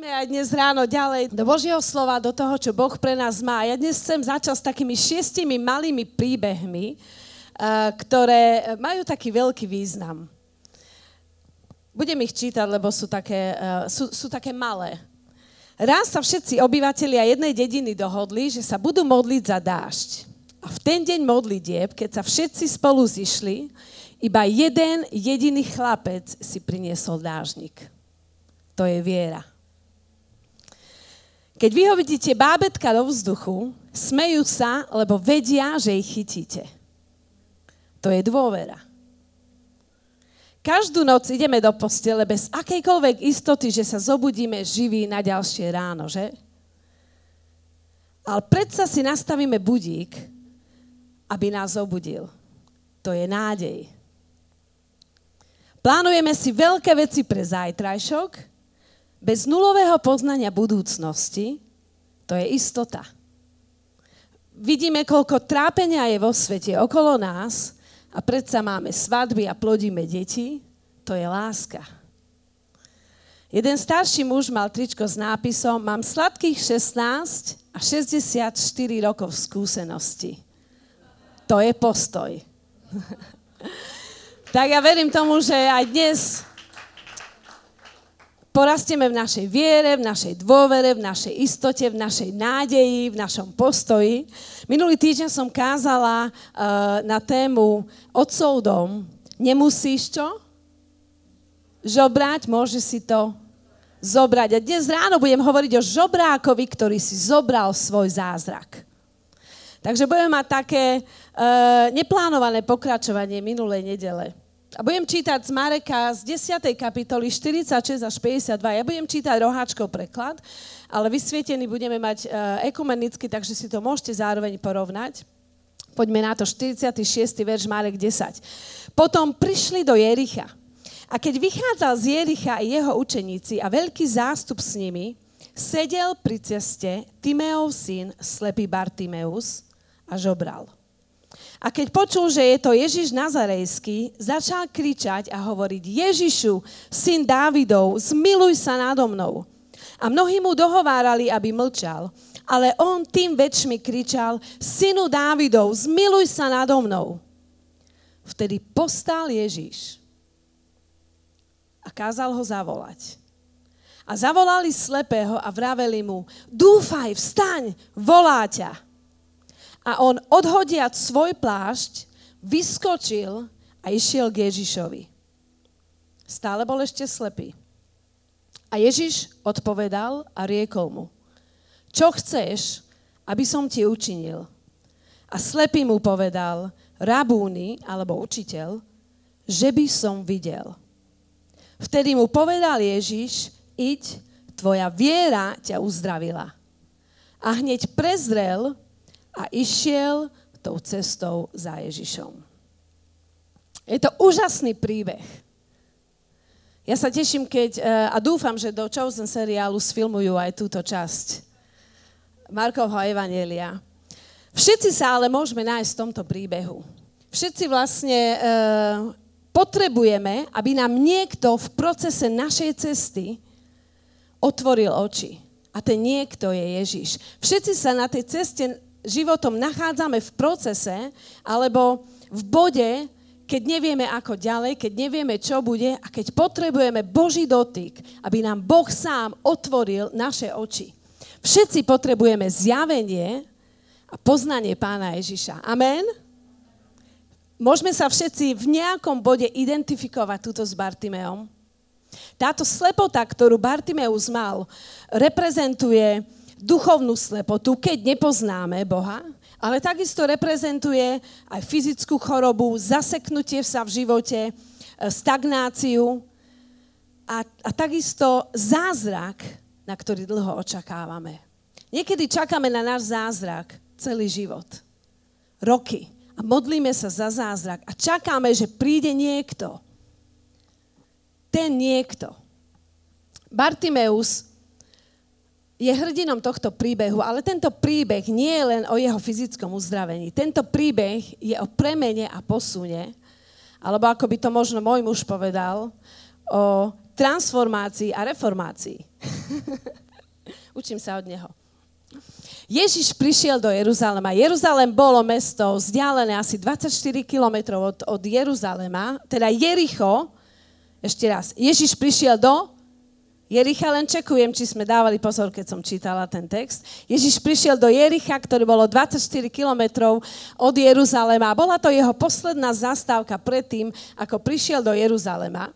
Poďme aj dnes ráno ďalej do Božieho slova, do toho, čo Boh pre nás má. Ja dnes chcem začať s takými šiestimi malými príbehmi, eh, ktoré majú taký veľký význam. Budem ich čítať, lebo sú také, eh, sú, sú také malé. Raz sa všetci obyvateľia jednej dediny dohodli, že sa budú modliť za dážď. A v ten deň modlitieb, keď sa všetci spolu zišli, iba jeden jediný chlapec si priniesol dážnik. To je viera. Keď vy ho vidíte bábetka do vzduchu, smejú sa, lebo vedia, že ich chytíte. To je dôvera. Každú noc ideme do postele bez akejkoľvek istoty, že sa zobudíme živí na ďalšie ráno, že? Ale predsa si nastavíme budík, aby nás zobudil. To je nádej. Plánujeme si veľké veci pre zajtrajšok, bez nulového poznania budúcnosti, to je istota. Vidíme, koľko trápenia je vo svete okolo nás a predsa máme svadby a plodíme deti, to je láska. Jeden starší muž mal tričko s nápisom Mám sladkých 16 a 64 rokov skúsenosti. To je postoj. tak ja verím tomu, že aj dnes porastieme v našej viere, v našej dôvere, v našej istote, v našej nádeji, v našom postoji. Minulý týždeň som kázala uh, na tému Otcov dom. Nemusíš čo? Žobrať, môže si to zobrať. A dnes ráno budem hovoriť o žobrákovi, ktorý si zobral svoj zázrak. Takže budeme mať také uh, neplánované pokračovanie minulej nedele. A budem čítať z Mareka z 10. kapitoly 46 až 52. Ja budem čítať roháčkov preklad, ale vysvietený budeme mať uh, ekumenicky, takže si to môžete zároveň porovnať. Poďme na to, 46. verš Marek 10. Potom prišli do Jericha. A keď vychádzal z Jericha i jeho učeníci a veľký zástup s nimi, sedel pri ceste Timeov syn, slepý Bartimeus, a žobral. A keď počul, že je to Ježiš Nazarejský, začal kričať a hovoriť, Ježišu, syn Dávidov, zmiluj sa nado mnou. A mnohí mu dohovárali, aby mlčal. Ale on tým väčšmi kričal, synu Dávidov, zmiluj sa nado mnou. Vtedy postal Ježiš a kázal ho zavolať. A zavolali slepého a vraveli mu, dúfaj, vstaň, volá ťa. A on odhodiac svoj plášť, vyskočil a išiel k Ježišovi. Stále bol ešte slepý. A Ježiš odpovedal a riekol mu, čo chceš, aby som ti učinil? A slepý mu povedal, rabúny, alebo učiteľ, že by som videl. Vtedy mu povedal Ježiš, iď, tvoja viera ťa uzdravila. A hneď prezrel a išiel tou cestou za Ježišom. Je to úžasný príbeh. Ja sa teším, keď, eh, a dúfam, že do Chosen seriálu sfilmujú aj túto časť Markovho Evanielia. Všetci sa ale môžeme nájsť v tomto príbehu. Všetci vlastne e, potrebujeme, aby nám niekto v procese našej cesty otvoril oči. A ten niekto je Ježiš. Všetci sa na tej ceste životom nachádzame v procese alebo v bode, keď nevieme ako ďalej, keď nevieme, čo bude a keď potrebujeme Boží dotyk, aby nám Boh sám otvoril naše oči. Všetci potrebujeme zjavenie a poznanie pána Ježiša. Amen? Môžeme sa všetci v nejakom bode identifikovať túto s Bartimeom. Táto slepota, ktorú Bartimeus mal, reprezentuje duchovnú slepotu, keď nepoznáme Boha, ale takisto reprezentuje aj fyzickú chorobu, zaseknutie sa v živote, e, stagnáciu a, a takisto zázrak, na ktorý dlho očakávame. Niekedy čakáme na náš zázrak celý život. Roky. A modlíme sa za zázrak a čakáme, že príde niekto. Ten niekto. Bartimeus je hrdinom tohto príbehu, ale tento príbeh nie je len o jeho fyzickom uzdravení. Tento príbeh je o premene a posune, alebo ako by to možno môj muž povedal, o transformácii a reformácii. Učím sa od neho. Ježiš prišiel do Jeruzalema. Jeruzalem bolo mesto vzdialené asi 24 kilometrov od, od Jeruzalema, teda Jericho. Ešte raz, Ježiš prišiel do Jericha, len čekujem, či sme dávali pozor, keď som čítala ten text. Ježiš prišiel do Jericha, ktorý bolo 24 kilometrov od Jeruzalema. Bola to jeho posledná zastávka predtým, ako prišiel do Jeruzalema.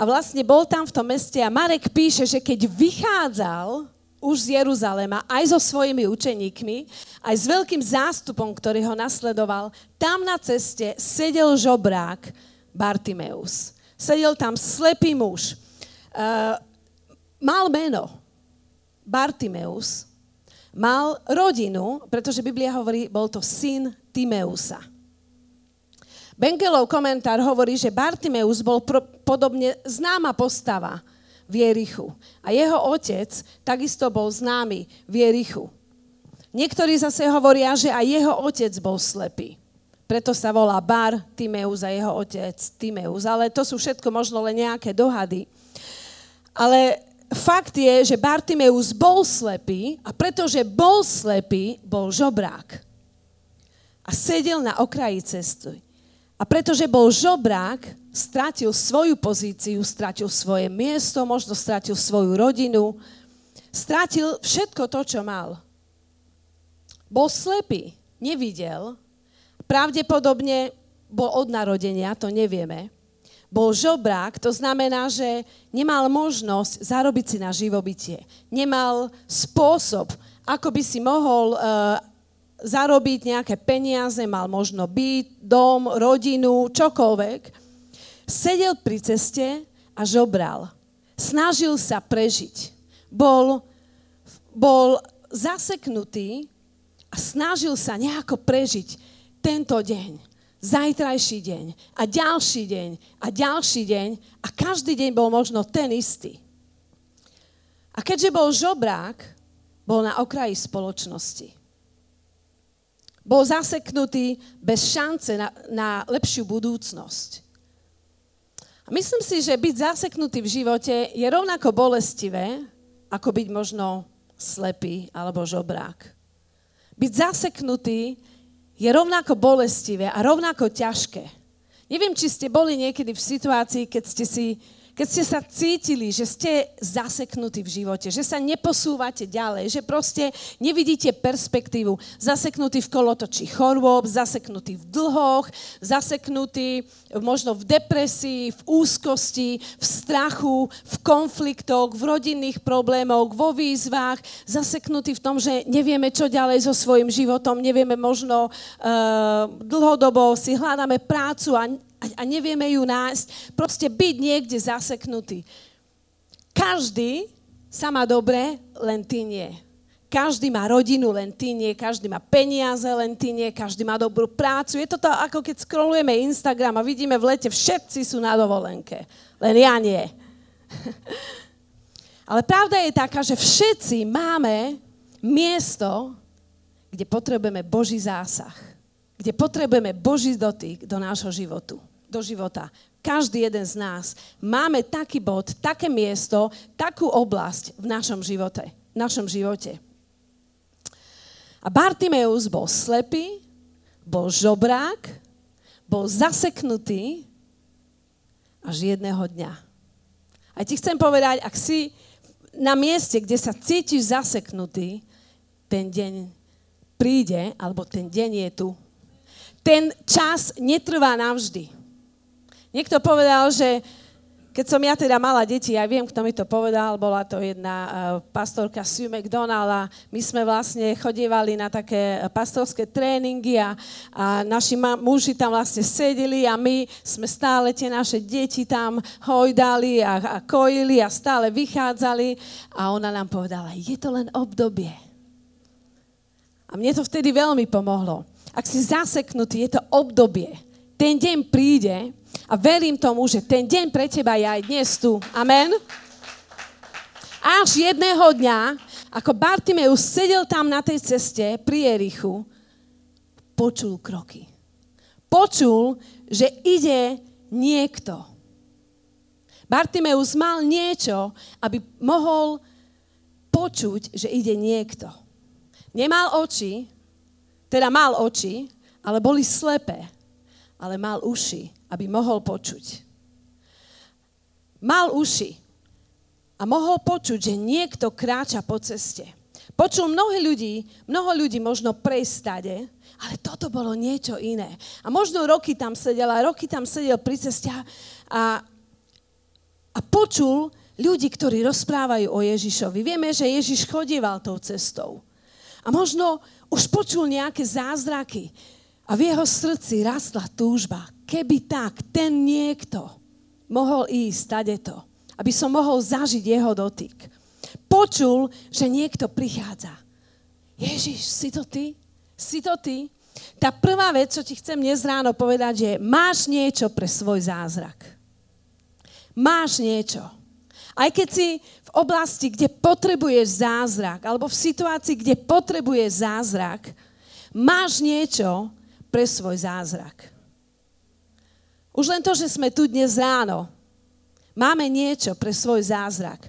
A vlastne bol tam v tom meste a Marek píše, že keď vychádzal už z Jeruzalema aj so svojimi učeníkmi, aj s veľkým zástupom, ktorý ho nasledoval, tam na ceste sedel žobrák Bartimeus. Sedel tam slepý muž. Uh, mal meno Bartimeus, mal rodinu, pretože Biblia hovorí, bol to syn Timeusa. Bengelov komentár hovorí, že Bartimeus bol pro, podobne známa postava v Jerichu. A jeho otec takisto bol známy v Jerichu. Niektorí zase hovoria, že aj jeho otec bol slepý. Preto sa volá Bar Timeus a jeho otec Timeus. Ale to sú všetko možno len nejaké dohady. Ale fakt je, že Bartimeus bol slepý a pretože bol slepý, bol žobrák. A sedel na okraji cesty. A pretože bol žobrák, stratil svoju pozíciu, stratil svoje miesto, možno stratil svoju rodinu, stratil všetko to, čo mal. Bol slepý, nevidel, pravdepodobne bol od narodenia, to nevieme, bol žobrák, to znamená, že nemal možnosť zarobiť si na živobytie. Nemal spôsob, ako by si mohol uh, zarobiť nejaké peniaze, mal možno byt, dom, rodinu, čokoľvek. Sedel pri ceste a žobral. Snažil sa prežiť. Bol, bol zaseknutý a snažil sa nejako prežiť tento deň zajtrajší deň a ďalší deň a ďalší deň a každý deň bol možno ten istý. A keďže bol žobrák, bol na okraji spoločnosti. Bol zaseknutý bez šance na, na lepšiu budúcnosť. A myslím si, že byť zaseknutý v živote je rovnako bolestivé, ako byť možno slepý alebo žobrák. Byť zaseknutý je rovnako bolestivé a rovnako ťažké. Neviem, či ste boli niekedy v situácii, keď ste si keď ste sa cítili, že ste zaseknutí v živote, že sa neposúvate ďalej, že proste nevidíte perspektívu, zaseknutí v kolotočí chorôb, zaseknutí v dlhoch, zaseknutí možno v depresii, v úzkosti, v strachu, v konfliktoch, v rodinných problémoch, vo výzvach, zaseknutí v tom, že nevieme, čo ďalej so svojím životom, nevieme možno uh, dlhodobo si hľadáme prácu a a, nevieme ju nájsť. Proste byť niekde zaseknutý. Každý sa má dobre, len ty nie. Každý má rodinu, len ty nie. Každý má peniaze, len ty nie. Každý má dobrú prácu. Je to to, ako keď scrollujeme Instagram a vidíme v lete, všetci sú na dovolenke. Len ja nie. Ale pravda je taká, že všetci máme miesto, kde potrebujeme Boží zásah. Kde potrebujeme Boží dotyk do nášho životu do života. Každý jeden z nás máme taký bod, také miesto, takú oblasť v našom živote. V našom živote. A Bartimeus bol slepý, bol žobrák, bol zaseknutý až jedného dňa. A ti chcem povedať, ak si na mieste, kde sa cítiš zaseknutý, ten deň príde, alebo ten deň je tu. Ten čas netrvá navždy. Niekto povedal, že keď som ja teda mala deti, ja viem, kto mi to povedal, bola to jedna uh, pastorka Sue McDonald a my sme vlastne chodievali na také pastorské tréningy a, a naši ma- muži tam vlastne sedeli a my sme stále tie naše deti tam hojdali a, a kojili a stále vychádzali a ona nám povedala, je to len obdobie. A mne to vtedy veľmi pomohlo. Ak si zaseknutý, je to obdobie. Ten deň príde, a verím tomu, že ten deň pre teba je aj dnes tu. Amen. Až jedného dňa, ako Bartimeus sedel tam na tej ceste pri Jerichu, počul kroky. Počul, že ide niekto. Bartimeus mal niečo, aby mohol počuť, že ide niekto. Nemal oči, teda mal oči, ale boli slepé, ale mal uši, aby mohol počuť. Mal uši a mohol počuť, že niekto kráča po ceste. Počul mnoho ľudí, mnoho ľudí možno prejsť stade, ale toto bolo niečo iné. A možno roky tam sedel a roky tam sedel pri ceste a, a počul ľudí, ktorí rozprávajú o Ježišovi. Vieme, že Ježiš chodieval tou cestou. A možno už počul nejaké zázraky a v jeho srdci rastla túžba. Keby tak, ten niekto mohol ísť to, aby som mohol zažiť jeho dotyk. Počul, že niekto prichádza. Ježiš, si to ty? Si to ty? Tá prvá vec, čo ti chcem dnes ráno povedať, je, máš niečo pre svoj zázrak. Máš niečo. Aj keď si v oblasti, kde potrebuješ zázrak, alebo v situácii, kde potrebuješ zázrak, máš niečo pre svoj zázrak. Už len to, že sme tu dnes ráno, máme niečo pre svoj zázrak.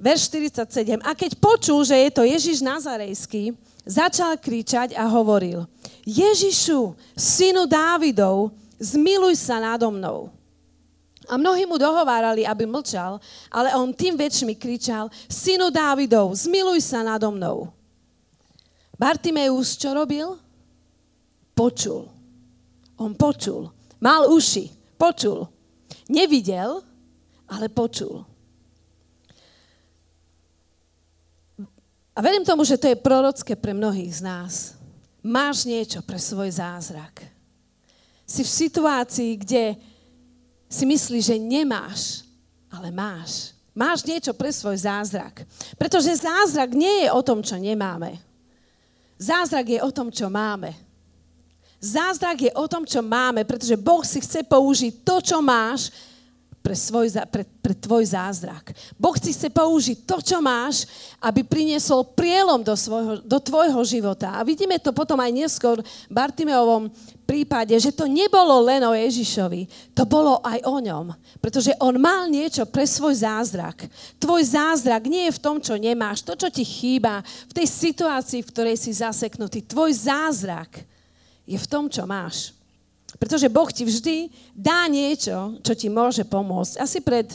Verš 47. A keď počul, že je to Ježiš Nazarejský, začal kričať a hovoril, Ježišu, synu Dávidov, zmiluj sa nado mnou. A mnohí mu dohovárali, aby mlčal, ale on tým väčšmi kričal, synu Dávidov, zmiluj sa nado mnou. Bartimeus čo robil? Počul. On počul. Mal uši. Počul. Nevidel, ale počul. A verím tomu, že to je prorocké pre mnohých z nás. Máš niečo pre svoj zázrak. Si v situácii, kde si myslíš, že nemáš, ale máš. Máš niečo pre svoj zázrak. Pretože zázrak nie je o tom, čo nemáme. Zázrak je o tom, čo máme. Zázrak je o tom, čo máme, pretože Boh si chce použiť to, čo máš, pre, svoj, pre, pre tvoj zázrak. Boh si chce použiť to, čo máš, aby priniesol prielom do, svojho, do tvojho života. A vidíme to potom aj neskôr v Bartimeovom prípade, že to nebolo len o Ježišovi, to bolo aj o ňom. Pretože on mal niečo pre svoj zázrak. Tvoj zázrak nie je v tom, čo nemáš, to, čo ti chýba, v tej situácii, v ktorej si zaseknutý. Tvoj zázrak je v tom, čo máš. Pretože Boh ti vždy dá niečo, čo ti môže pomôcť. Asi pred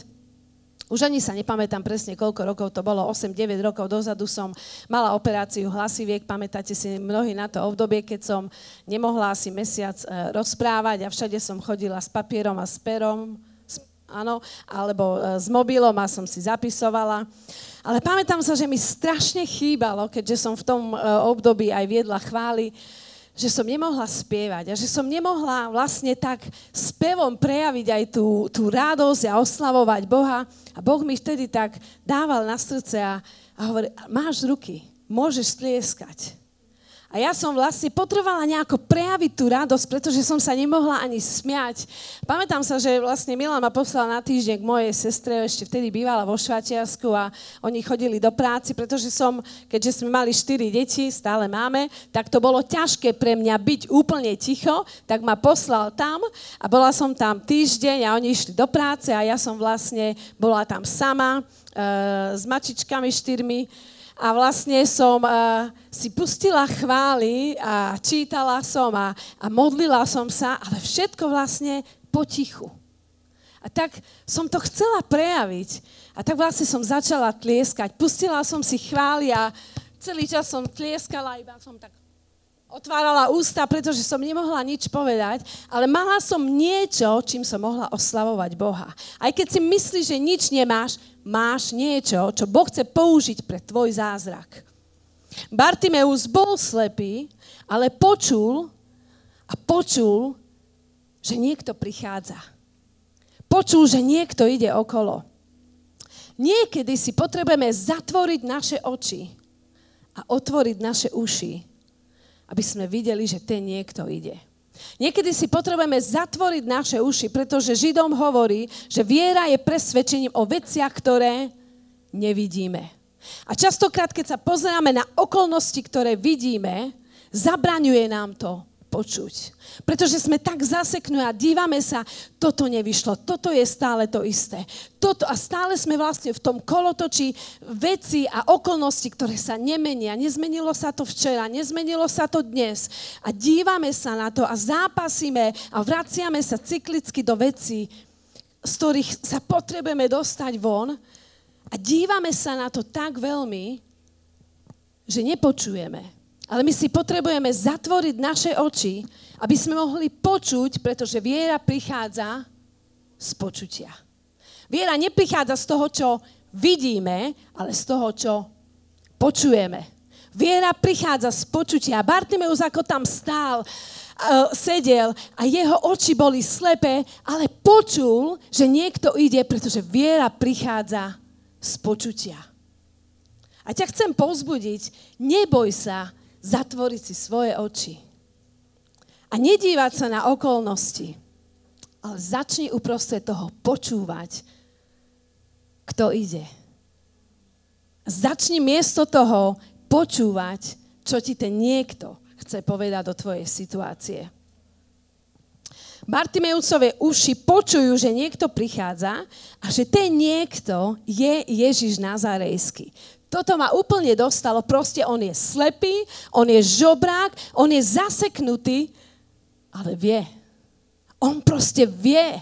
už ani sa nepamätám presne, koľko rokov to bolo, 8-9 rokov dozadu som mala operáciu hlasiviek, pamätáte si mnohí na to obdobie, keď som nemohla asi mesiac e, rozprávať a všade som chodila s papierom a s perom, áno, alebo e, s mobilom a som si zapisovala. Ale pamätám sa, že mi strašne chýbalo, keďže som v tom e, období aj viedla chvály, že som nemohla spievať a že som nemohla vlastne tak spevom prejaviť aj tú, tú radosť a oslavovať Boha. A Boh mi vtedy tak dával na srdce a, a hovorí, máš ruky, môžeš tlieskať. A ja som vlastne potrebovala nejako prejaviť tú radosť, pretože som sa nemohla ani smiať. Pamätám sa, že vlastne Milan ma poslal na týždeň k mojej sestre, ešte vtedy bývala vo Švatiasku a oni chodili do práci, pretože som, keďže sme mali štyri deti, stále máme, tak to bolo ťažké pre mňa byť úplne ticho, tak ma poslal tam a bola som tam týždeň a oni išli do práce a ja som vlastne bola tam sama e, s mačičkami štyrmi a vlastne som uh, si pustila chvály a čítala som a, a modlila som sa, ale všetko vlastne potichu. A tak som to chcela prejaviť. A tak vlastne som začala tlieskať. Pustila som si chvály a celý čas som tlieskala, iba som tak otvárala ústa, pretože som nemohla nič povedať, ale mala som niečo, čím som mohla oslavovať Boha. Aj keď si myslíš, že nič nemáš, máš niečo, čo Boh chce použiť pre tvoj zázrak. Bartimeus bol slepý, ale počul a počul, že niekto prichádza. Počul, že niekto ide okolo. Niekedy si potrebujeme zatvoriť naše oči a otvoriť naše uši, aby sme videli, že ten niekto ide. Niekedy si potrebujeme zatvoriť naše uši, pretože Židom hovorí, že viera je presvedčením o veciach, ktoré nevidíme. A častokrát, keď sa pozeráme na okolnosti, ktoré vidíme, zabraňuje nám to počuť. Pretože sme tak zaseknú a dívame sa, toto nevyšlo, toto je stále to isté. Toto, a stále sme vlastne v tom kolotočí veci a okolnosti, ktoré sa nemenia. Nezmenilo sa to včera, nezmenilo sa to dnes. A dívame sa na to a zápasíme a vraciame sa cyklicky do vecí, z ktorých sa potrebujeme dostať von a dívame sa na to tak veľmi, že nepočujeme. Ale my si potrebujeme zatvoriť naše oči aby sme mohli počuť, pretože viera prichádza z počutia. Viera neprichádza z toho, čo vidíme, ale z toho, čo počujeme. Viera prichádza z počutia. Bartimeus ako tam stál, uh, sedel a jeho oči boli slepé, ale počul, že niekto ide, pretože viera prichádza z počutia. A ťa chcem pozbudiť, neboj sa zatvoriť si svoje oči a nedívať sa na okolnosti, ale začni uprostred toho počúvať, kto ide. Začni miesto toho počúvať, čo ti ten niekto chce povedať do tvojej situácie. Bartimeusové uši počujú, že niekto prichádza a že ten niekto je Ježiš Nazarejský. Toto ma úplne dostalo. Proste on je slepý, on je žobrák, on je zaseknutý ale vie. On proste vie.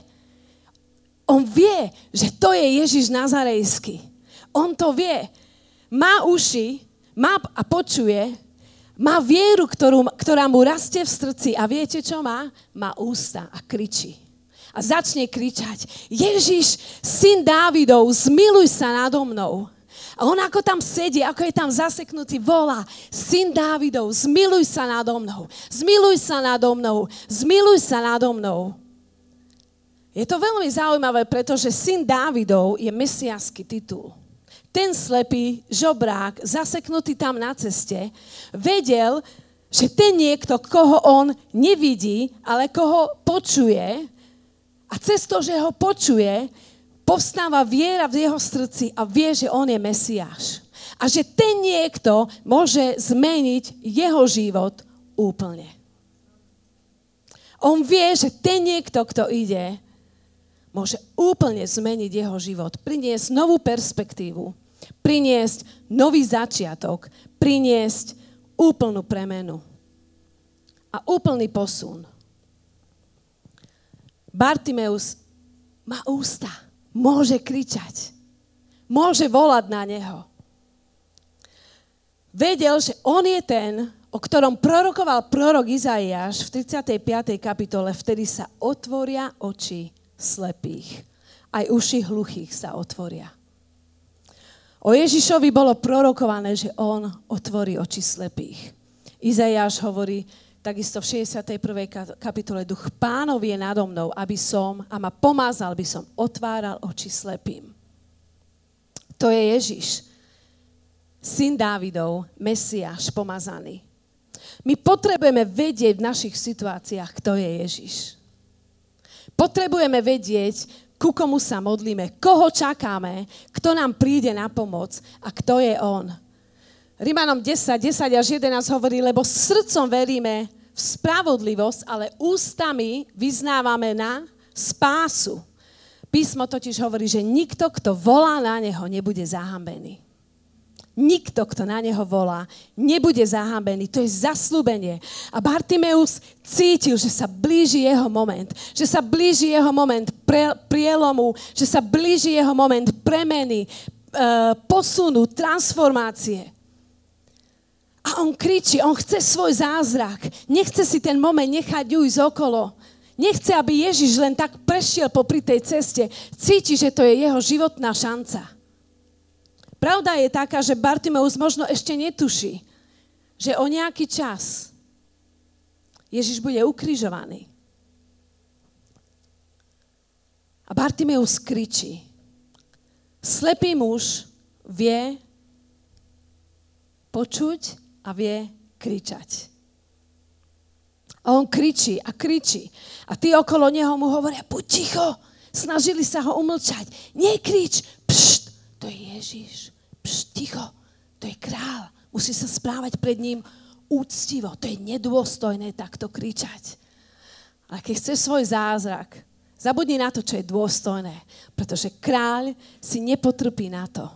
On vie, že to je Ježiš Nazarejský. On to vie. Má uši, má a počuje, má vieru, ktorú, ktorá mu rastie v srdci a viete, čo má? Má ústa a kričí. A začne kričať, Ježiš, syn Dávidov, zmiluj sa nado mnou. A on ako tam sedí, ako je tam zaseknutý, volá, syn Dávidov, zmiluj sa nado mnou, zmiluj sa nado mnou, zmiluj sa nado mnou. Je to veľmi zaujímavé, pretože syn Dávidov je mesiánsky titul. Ten slepý žobrák, zaseknutý tam na ceste, vedel, že ten niekto, koho on nevidí, ale koho počuje, a cez to, že ho počuje, povstáva viera v jeho srdci a vie, že on je Mesiáš. A že ten niekto môže zmeniť jeho život úplne. On vie, že ten niekto, kto ide, môže úplne zmeniť jeho život, priniesť novú perspektívu, priniesť nový začiatok, priniesť úplnú premenu a úplný posun. Bartimeus má ústa môže kričať. Môže volať na neho. Vedel, že on je ten, o ktorom prorokoval prorok Izaiáš v 35. kapitole, vtedy sa otvoria oči slepých. Aj uši hluchých sa otvoria. O Ježišovi bolo prorokované, že on otvorí oči slepých. Izaiáš hovorí, takisto v 61. kapitole Duch pánov je nado mnou, aby som a ma pomázal, by som otváral oči slepým. To je Ježiš, syn Dávidov, Mesiáš pomazaný. My potrebujeme vedieť v našich situáciách, kto je Ježiš. Potrebujeme vedieť, ku komu sa modlíme, koho čakáme, kto nám príde na pomoc a kto je On. Rímanom 10, 10 až 11 hovorí, lebo srdcom veríme v spravodlivosť, ale ústami vyznávame na spásu. Písmo totiž hovorí, že nikto, kto volá na neho, nebude zahambený. Nikto, kto na neho volá, nebude zahambený. To je zaslúbenie. A Bartimeus cítil, že sa blíži jeho moment. Že sa blíži jeho moment pre, prielomu. Že sa blíži jeho moment premeny, e, posunu, transformácie. A on kričí, on chce svoj zázrak. Nechce si ten moment nechať ujsť okolo. Nechce, aby Ježiš len tak prešiel popri tej ceste. Cíti, že to je jeho životná šanca. Pravda je taká, že Bartimeus možno ešte netuší, že o nejaký čas Ježiš bude ukrižovaný. A Bartimeus kričí. Slepý muž vie počuť a vie kričať. A on kričí a kričí. A tí okolo neho mu hovoria, buď ticho. Snažili sa ho umlčať. Nekrič. Pšt, to je Ježiš. Pšt, ticho. To je král. Musí sa správať pred ním úctivo, to je nedôstojné takto kričať. Ale keď chceš svoj zázrak, zabudni na to, čo je dôstojné, pretože kráľ si nepotrpí na to.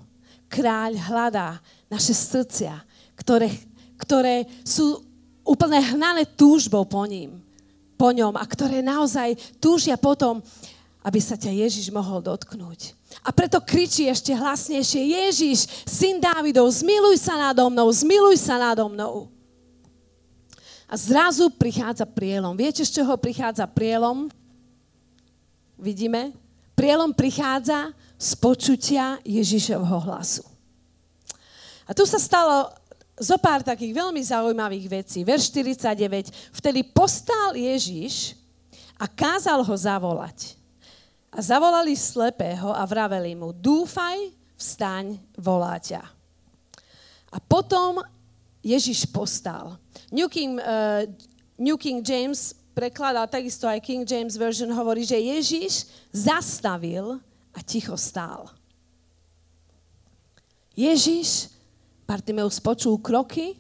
Kráľ hľadá naše srdcia, ktoré, ktoré sú úplne hnané túžbou po ním, po ňom a ktoré naozaj túžia potom, aby sa ťa Ježiš mohol dotknúť. A preto kričí ešte hlasnejšie, Ježiš, syn Dávidov, zmiluj sa nado mnou, zmiluj sa nado mnou. A zrazu prichádza prielom. Viete, z čoho prichádza prielom? Vidíme? Prielom prichádza z počutia Ježišovho hlasu. A tu sa stalo zo pár takých veľmi zaujímavých vecí. Verš 49. Vtedy postal Ježiš a kázal ho zavolať. A zavolali slepého a vraveli mu, dúfaj, vstaň, volá ťa. A potom Ježiš postal. New King, uh, New King James prekladá, takisto aj King James Version hovorí, že Ježiš zastavil a ticho stál. Ježiš, Bartimeus počul kroky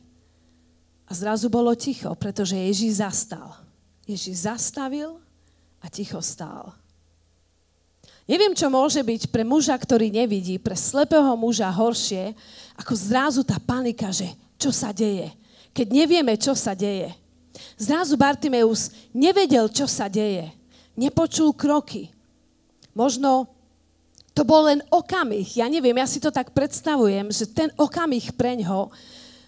a zrazu bolo ticho, pretože Ježiš zastal. Ježiš zastavil a ticho stál. Neviem, čo môže byť pre muža, ktorý nevidí, pre slepého muža horšie, ako zrazu tá panika, že čo sa deje keď nevieme, čo sa deje. Zrazu Bartimeus nevedel, čo sa deje. Nepočul kroky. Možno to bol len okamih. Ja neviem, ja si to tak predstavujem, že ten okamih preňho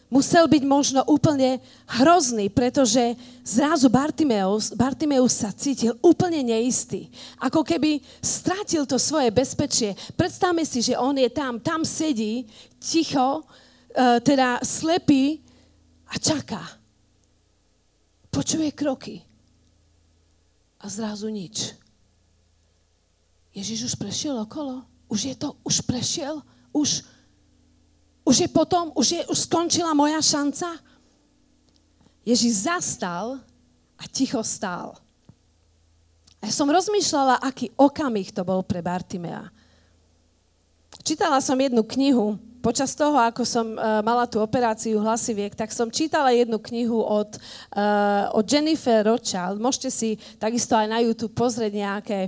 musel byť možno úplne hrozný, pretože zrazu Bartimeus, Bartimeus sa cítil úplne neistý. Ako keby stratil to svoje bezpečie. Predstavme si, že on je tam, tam sedí, ticho, e, teda slepý, a čaká. Počuje kroky. A zrazu nič. Ježiš už prešiel okolo. Už je to, už prešiel. Už, už je potom, už, je, už skončila moja šanca. Ježiš zastal a ticho stál. A ja som rozmýšľala, aký okamih to bol pre Bartimea. Čítala som jednu knihu, počas toho, ako som uh, mala tú operáciu hlasiviek, tak som čítala jednu knihu od, uh, od Jennifer Rothschild. Môžete si takisto aj na YouTube pozrieť nejaké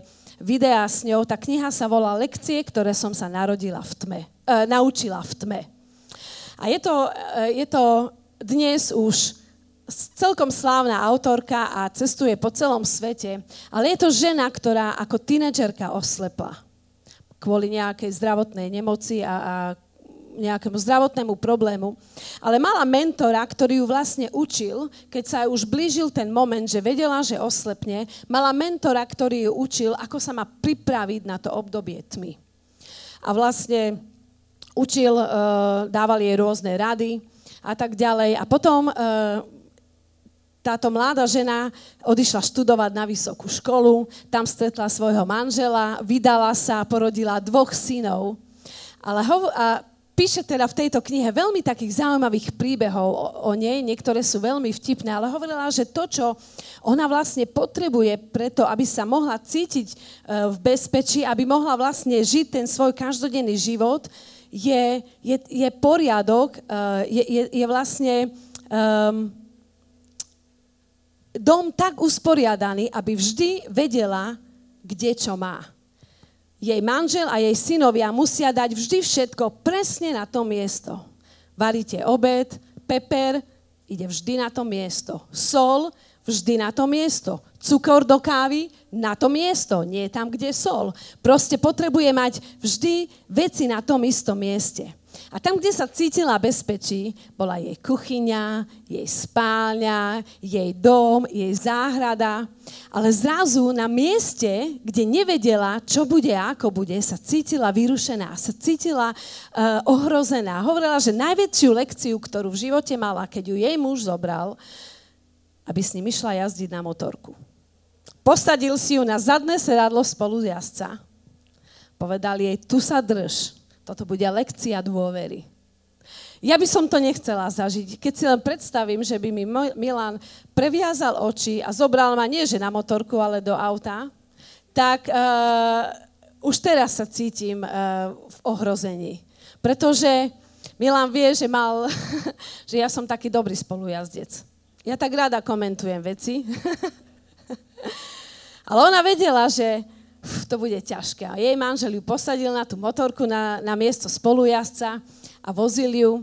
videá s ňou. Tá kniha sa volá Lekcie, ktoré som sa narodila v tme, uh, naučila v tme. A je to, uh, je to dnes už celkom slávna autorka a cestuje po celom svete, ale je to žena, ktorá ako tínedžerka oslepla kvôli nejakej zdravotnej nemoci a, a nejakému zdravotnému problému, ale mala mentora, ktorý ju vlastne učil, keď sa už blížil ten moment, že vedela, že oslepne, mala mentora, ktorý ju učil, ako sa má pripraviť na to obdobie tmy. A vlastne učil, uh, dával jej rôzne rady a tak ďalej. A potom uh, táto mladá žena odišla študovať na vysokú školu, tam stretla svojho manžela, vydala sa, porodila dvoch synov. Ale ho, a píše teda v tejto knihe veľmi takých zaujímavých príbehov o, o nej, niektoré sú veľmi vtipné, ale hovorila, že to, čo ona vlastne potrebuje preto, aby sa mohla cítiť e, v bezpečí, aby mohla vlastne žiť ten svoj každodenný život, je, je, je poriadok, e, je, je, je vlastne um, dom tak usporiadaný, aby vždy vedela, kde čo má jej manžel a jej synovia musia dať vždy všetko presne na to miesto. Varíte obed, peper, ide vždy na to miesto. Sol, vždy na to miesto. Cukor do kávy, na to miesto, nie tam, kde sol. Proste potrebuje mať vždy veci na tom istom mieste. A tam, kde sa cítila bezpečí, bola jej kuchyňa, jej spálňa, jej dom, jej záhrada. Ale zrazu na mieste, kde nevedela, čo bude a ako bude, sa cítila vyrušená, sa cítila uh, ohrozená. Hovorila, že najväčšiu lekciu, ktorú v živote mala, keď ju jej muž zobral, aby s ním išla jazdiť na motorku. Posadil si ju na zadné sedadlo spolu jazdca. Povedal jej, tu sa drž, toto bude lekcia dôvery. Ja by som to nechcela zažiť. Keď si len predstavím, že by mi Milan previazal oči a zobral ma nie že na motorku, ale do auta, tak uh, už teraz sa cítim uh, v ohrození. Pretože Milan vie, že mal, že ja som taký dobrý spolujazdec. Ja tak rada komentujem veci. Ale ona vedela, že to bude ťažké. A jej manžel ju posadil na tú motorku na, na miesto spolujazdca a vozil ju.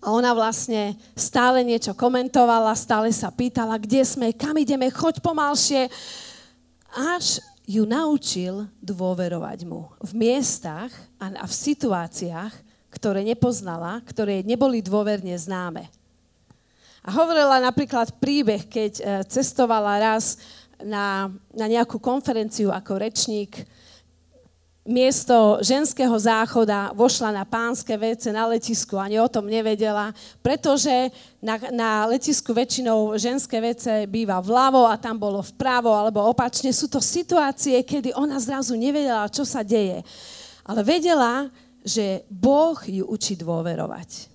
A ona vlastne stále niečo komentovala, stále sa pýtala, kde sme, kam ideme, choď pomalšie. Až ju naučil dôverovať mu v miestach a v situáciách, ktoré nepoznala, ktoré neboli dôverne známe. A hovorila napríklad príbeh, keď e, cestovala raz na, na nejakú konferenciu ako rečník, miesto ženského záchoda vošla na pánske vece na letisku, ani o tom nevedela, pretože na, na letisku väčšinou ženské vece býva vľavo a tam bolo vpravo alebo opačne. Sú to situácie, kedy ona zrazu nevedela, čo sa deje. Ale vedela, že Boh ju učí dôverovať.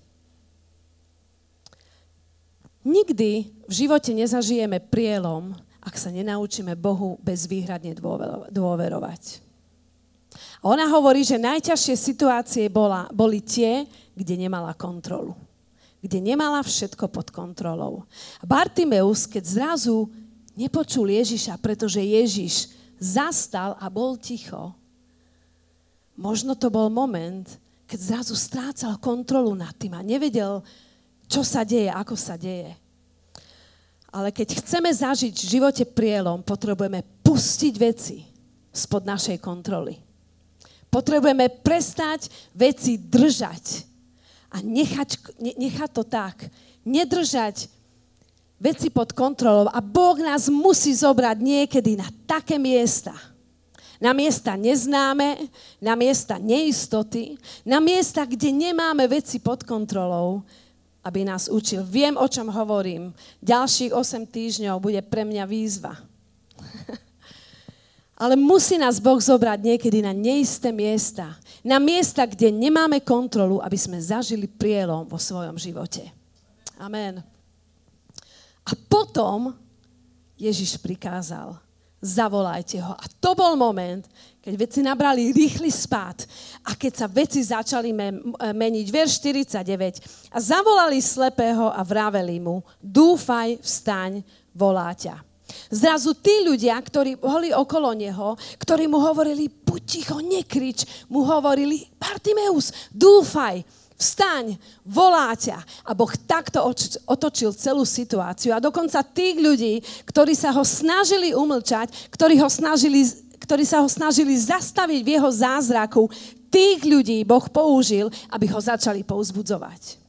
Nikdy v živote nezažijeme prielom, ak sa nenaučíme Bohu bezvýhradne dôverovať. A ona hovorí, že najťažšie situácie bola, boli tie, kde nemala kontrolu. Kde nemala všetko pod kontrolou. A Bartimeus, keď zrazu nepočul Ježiša, pretože Ježiš zastal a bol ticho, Možno to bol moment, keď zrazu strácal kontrolu nad tým a nevedel, čo sa deje, ako sa deje. Ale keď chceme zažiť v živote prielom, potrebujeme pustiť veci spod našej kontroly. Potrebujeme prestať veci držať a nechať, nechať to tak. Nedržať veci pod kontrolou a Boh nás musí zobrať niekedy na také miesta, na miesta neznáme, na miesta neistoty, na miesta, kde nemáme veci pod kontrolou, aby nás učil. Viem, o čom hovorím. Ďalších 8 týždňov bude pre mňa výzva. Ale musí nás Boh zobrať niekedy na neisté miesta. Na miesta, kde nemáme kontrolu, aby sme zažili prielom vo svojom živote. Amen. A potom Ježiš prikázal, zavolajte ho. A to bol moment, keď veci nabrali rýchly spád a keď sa veci začali meniť. Verš 49. A zavolali slepého a vraveli mu, dúfaj, vstaň, volá ťa. Zrazu tí ľudia, ktorí boli okolo neho, ktorí mu hovorili, buď ticho, nekrič, mu hovorili, Bartimeus, dúfaj, Vstaň, volá ťa. A Boh takto otočil celú situáciu. A dokonca tých ľudí, ktorí sa ho snažili umlčať, ktorí, ho snažili, ktorí sa ho snažili zastaviť v jeho zázraku, tých ľudí Boh použil, aby ho začali pouzbudzovať.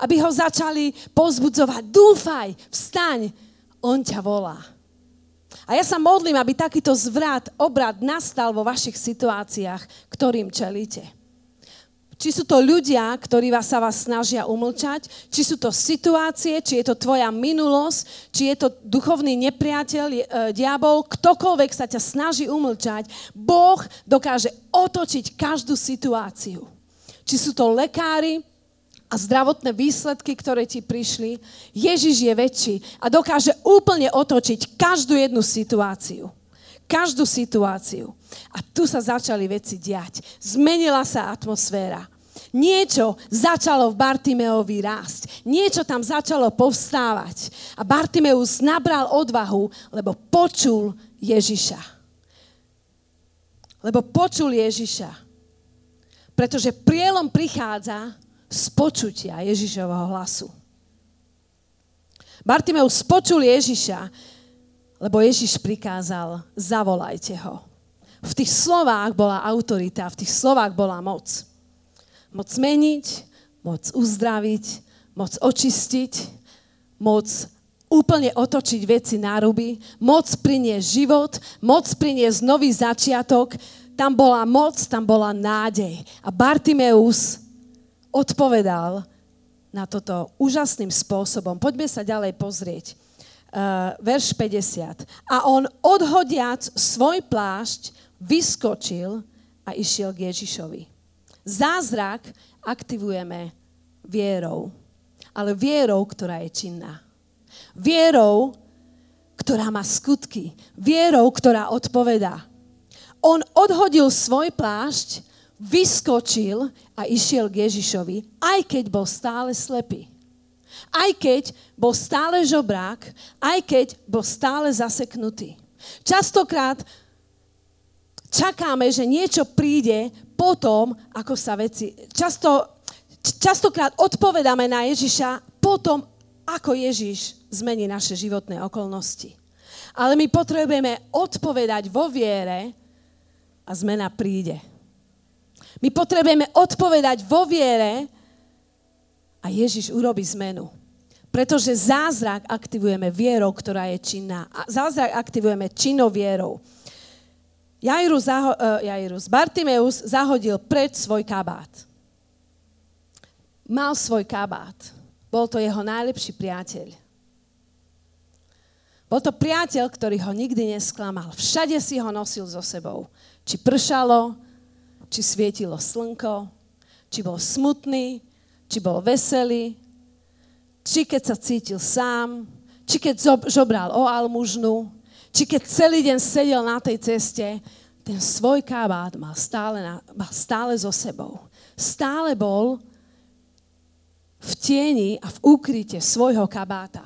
Aby ho začali pouzbudzovať. Dúfaj, vstaň, on ťa volá. A ja sa modlím, aby takýto zvrat, obrad nastal vo vašich situáciách, ktorým čelíte. Či sú to ľudia, ktorí vás sa vás snažia umlčať, či sú to situácie, či je to tvoja minulosť, či je to duchovný nepriateľ, e, diabol, ktokoľvek sa ťa snaží umlčať, Boh dokáže otočiť každú situáciu. Či sú to lekári a zdravotné výsledky, ktoré ti prišli, Ježiš je väčší a dokáže úplne otočiť každú jednu situáciu každú situáciu. A tu sa začali veci diať. Zmenila sa atmosféra. Niečo začalo v Bartimeovi rásť. Niečo tam začalo povstávať. A Bartimeus nabral odvahu, lebo počul Ježiša. Lebo počul Ježiša. Pretože prielom prichádza z počutia Ježišovho hlasu. Bartimeus počul Ježiša lebo Ježiš prikázal, zavolajte ho. V tých slovách bola autorita, v tých slovách bola moc. Moc meniť, moc uzdraviť, moc očistiť, moc úplne otočiť veci na ruby, moc priniesť život, moc priniesť nový začiatok. Tam bola moc, tam bola nádej. A Bartimeus odpovedal na toto úžasným spôsobom. Poďme sa ďalej pozrieť uh, verš 50. A on odhodiac svoj plášť vyskočil a išiel k Ježišovi. Zázrak aktivujeme vierou, ale vierou, ktorá je činná. Vierou, ktorá má skutky. Vierou, ktorá odpovedá. On odhodil svoj plášť, vyskočil a išiel k Ježišovi, aj keď bol stále slepý. Aj keď bol stále žobrák, aj keď bol stále zaseknutý. Častokrát čakáme, že niečo príde potom, ako sa veci... Často, častokrát odpovedáme na Ježiša potom, ako Ježiš zmení naše životné okolnosti. Ale my potrebujeme odpovedať vo viere a zmena príde. My potrebujeme odpovedať vo viere a Ježiš urobí zmenu. Pretože zázrak aktivujeme vierou, ktorá je činná. A zázrak aktivujeme činnou vierou. Jairus, zaho- uh, Jairus, Bartimeus zahodil preč svoj kabát. Mal svoj kabát. Bol to jeho najlepší priateľ. Bol to priateľ, ktorý ho nikdy nesklamal. Všade si ho nosil so sebou. Či pršalo, či svietilo slnko, či bol smutný, či bol veselý, či keď sa cítil sám, či keď žobral o almužnu, či keď celý deň sedel na tej ceste, ten svoj kabát mal stále, na, mal stále so sebou. Stále bol v tieni a v úkryte svojho kabáta.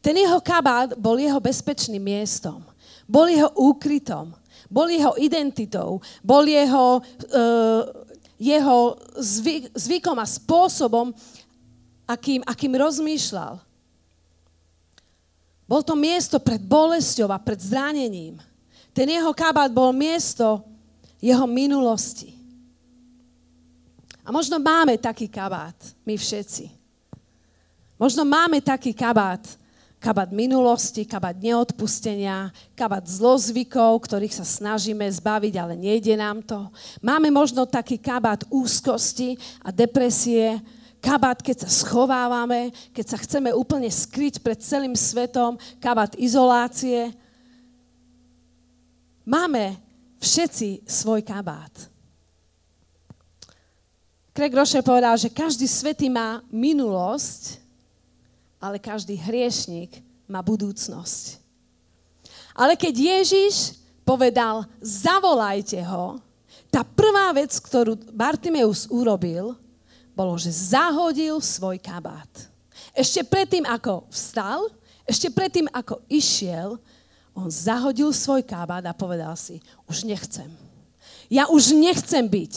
Ten jeho kabát bol jeho bezpečným miestom. Bol jeho úkrytom bol jeho identitou, bol jeho, uh, jeho zvyk, zvykom a spôsobom, akým, akým rozmýšľal. Bol to miesto pred bolesťou a pred zranením. Ten jeho kabát bol miesto jeho minulosti. A možno máme taký kabát, my všetci. Možno máme taký kabát, kabát minulosti, kabát neodpustenia, kabát zlozvykov, ktorých sa snažíme zbaviť, ale nejde nám to. Máme možno taký kabát úzkosti a depresie, kabát, keď sa schovávame, keď sa chceme úplne skryť pred celým svetom, kabát izolácie. Máme všetci svoj kabát. Craig Rocher povedal, že každý svetý má minulosť, ale každý hriešnik má budúcnosť. Ale keď Ježiš povedal, zavolajte ho, tá prvá vec, ktorú Bartimeus urobil, bolo, že zahodil svoj kabát. Ešte predtým, ako vstal, ešte predtým, ako išiel, on zahodil svoj kabát a povedal si, už nechcem. Ja už nechcem byť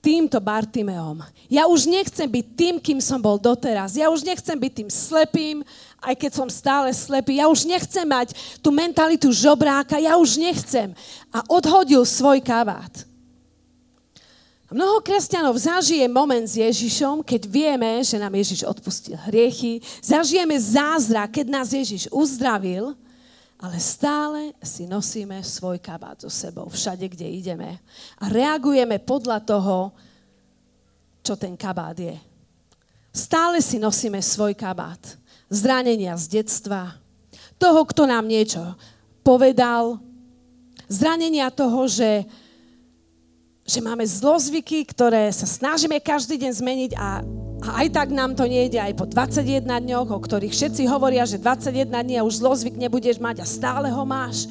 týmto Bartimeom. Ja už nechcem byť tým, kým som bol doteraz. Ja už nechcem byť tým slepým, aj keď som stále slepý. Ja už nechcem mať tú mentalitu žobráka. Ja už nechcem. A odhodil svoj kabát. A mnoho kresťanov zažije moment s Ježišom, keď vieme, že nám Ježiš odpustil hriechy. Zažijeme zázrak, keď nás Ježiš uzdravil ale stále si nosíme svoj kabát so sebou všade, kde ideme. A reagujeme podľa toho, čo ten kabát je. Stále si nosíme svoj kabát. Zranenia z detstva, toho, kto nám niečo povedal, zranenia toho, že, že máme zlozvyky, ktoré sa snažíme každý deň zmeniť a a aj tak nám to nejde aj po 21 dňoch, o ktorých všetci hovoria, že 21 dní a už zlozvyk nebudeš mať a stále ho máš.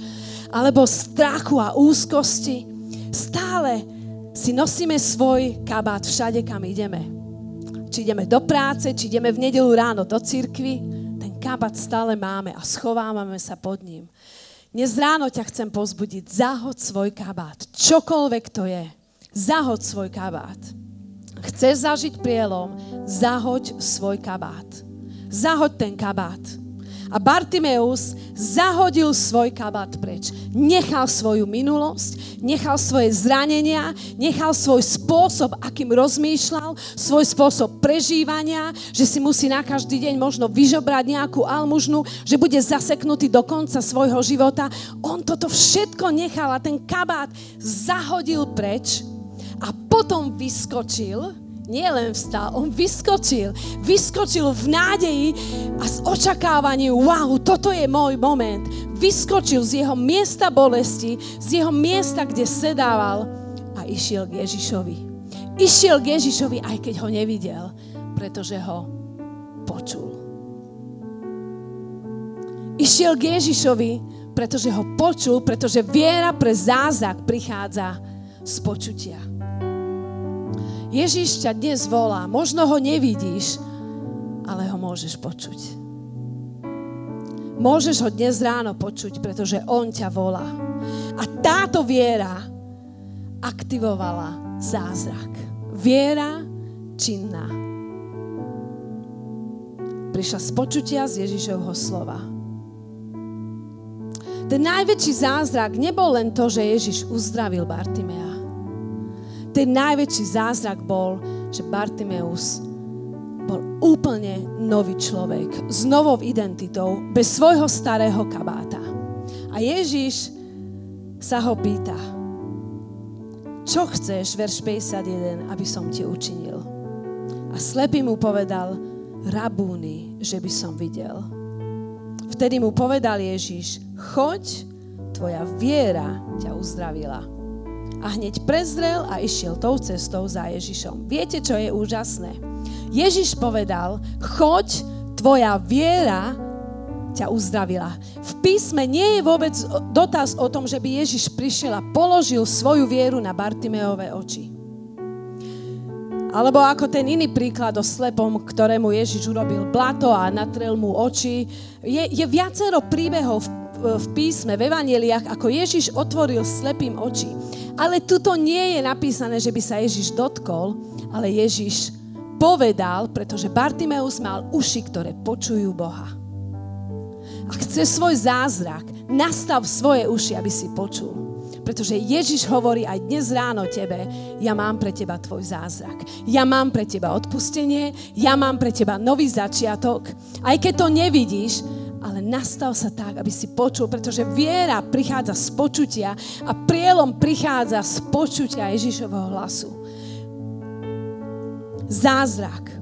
Alebo strachu a úzkosti. Stále si nosíme svoj kabát všade, kam ideme. Či ideme do práce, či ideme v nedelu ráno do cirkvy, ten kabát stále máme a schovávame sa pod ním. Dnes ráno ťa chcem pozbudiť, zahod svoj kabát. Čokoľvek to je, zahod svoj kabát. Chceš zažiť prielom, zahoď svoj kabát. Zahoď ten kabát. A Bartimeus zahodil svoj kabát preč. Nechal svoju minulosť, nechal svoje zranenia, nechal svoj spôsob, akým rozmýšľal, svoj spôsob prežívania, že si musí na každý deň možno vyžobrať nejakú almužnu, že bude zaseknutý do konca svojho života. On toto všetko nechal a ten kabát zahodil preč a potom vyskočil, nie len vstal, on vyskočil. Vyskočil v nádeji a s očakávaním, wow, toto je môj moment. Vyskočil z jeho miesta bolesti, z jeho miesta, kde sedával a išiel k Ježišovi. Išiel k Ježišovi, aj keď ho nevidel, pretože ho počul. Išiel k Ježišovi, pretože ho počul, pretože viera pre zázrak prichádza z počutia. Ježiš ťa dnes volá. Možno ho nevidíš, ale ho môžeš počuť. Môžeš ho dnes ráno počuť, pretože on ťa volá. A táto viera aktivovala zázrak. Viera činná. Prišla z počutia z Ježišovho slova. Ten najväčší zázrak nebol len to, že Ježiš uzdravil Bartimea. Ten najväčší zázrak bol, že Bartimeus bol úplne nový človek s novou identitou, bez svojho starého kabáta. A Ježiš sa ho pýta, čo chceš, verš 51, aby som ti učinil? A slepý mu povedal, rabúny, že by som videl. Vtedy mu povedal Ježiš, choď, tvoja viera ťa uzdravila. A hneď prezrel a išiel tou cestou za Ježišom. Viete, čo je úžasné? Ježiš povedal, choď, tvoja viera ťa uzdravila. V písme nie je vôbec dotaz o tom, že by Ježiš prišiel a položil svoju vieru na Bartimeové oči. Alebo ako ten iný príklad o slepom, ktorému Ježiš urobil blato a natrel mu oči. Je, je viacero príbehov v, v písme, v evaneliách, ako Ježiš otvoril slepým oči. Ale tuto nie je napísané, že by sa Ježiš dotkol, ale Ježiš povedal, pretože Bartimeus mal uši, ktoré počujú Boha a chce svoj zázrak, nastav svoje uši, aby si počul. Pretože Ježiš hovorí aj dnes ráno tebe, ja mám pre teba tvoj zázrak. Ja mám pre teba odpustenie, ja mám pre teba nový začiatok. Aj keď to nevidíš, ale nastav sa tak, aby si počul, pretože viera prichádza z počutia a prielom prichádza z počutia Ježišovho hlasu. Zázrak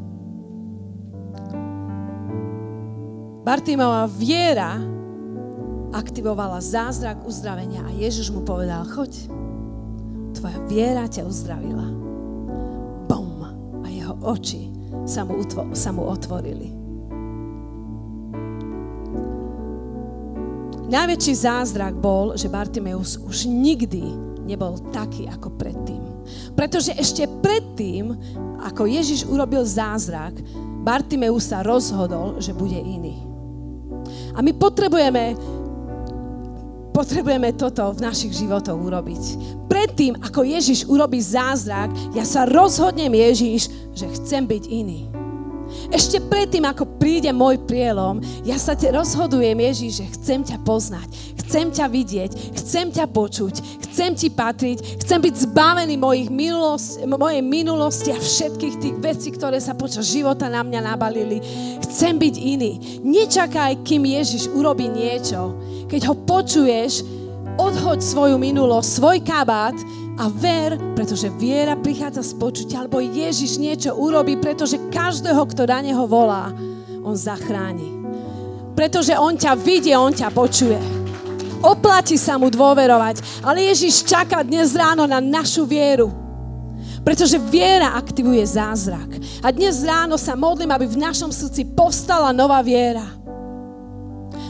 Bartimová viera aktivovala zázrak uzdravenia a Ježiš mu povedal, choď, tvoja viera ťa uzdravila. Bum! A jeho oči sa mu, utvo- sa mu otvorili. Najväčší zázrak bol, že Bartimeus už nikdy nebol taký ako predtým. Pretože ešte predtým, ako Ježiš urobil zázrak, Bartimeus sa rozhodol, že bude iný. A my potrebujeme potrebujeme toto v našich životoch urobiť. Predtým, ako Ježiš urobí zázrak, ja sa rozhodnem Ježiš, že chcem byť iný. Ešte predtým, ako príde môj prielom, ja sa te rozhodujem, Ježiš, že chcem ťa poznať, chcem ťa vidieť, chcem ťa počuť, chcem ti patriť, chcem byť zbavený mojich minulosti, mojej minulosti a všetkých tých vecí, ktoré sa počas života na mňa nabalili. Chcem byť iný. Nečakaj, kým Ježiš urobí niečo. Keď ho počuješ, odhoď svoju minulosť, svoj kabát a ver, pretože viera prichádza z počutia, alebo Ježiš niečo urobí, pretože každého, kto na neho volá, on zachráni. Pretože on ťa vidie, on ťa počuje. Oplatí sa mu dôverovať, ale Ježiš čaká dnes ráno na našu vieru. Pretože viera aktivuje zázrak. A dnes ráno sa modlím, aby v našom srdci povstala nová viera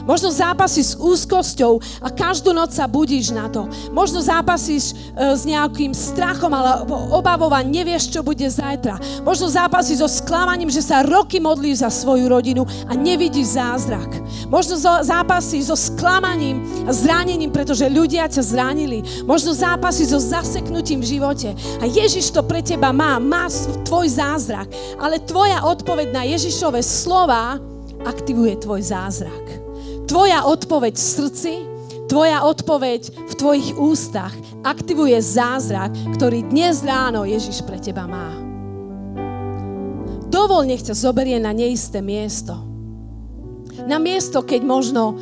Možno zápasíš s úzkosťou a každú noc sa budíš na to. Možno zápasíš e, s nejakým strachom alebo obavou a nevieš, čo bude zajtra. Možno zápasíš so sklamaním, že sa roky modlíš za svoju rodinu a nevidíš zázrak. Možno zápasíš so sklamaním a zranením, pretože ľudia ťa zranili. Možno zápasíš so zaseknutím v živote. A Ježiš to pre teba má, má tvoj zázrak. Ale tvoja odpoveď na Ježišove slova aktivuje tvoj zázrak. Tvoja odpoveď v srdci, tvoja odpoveď v tvojich ústach aktivuje zázrak, ktorý dnes ráno Ježiš pre teba má. Dovol, nech ťa zoberie na neisté miesto. Na miesto, keď možno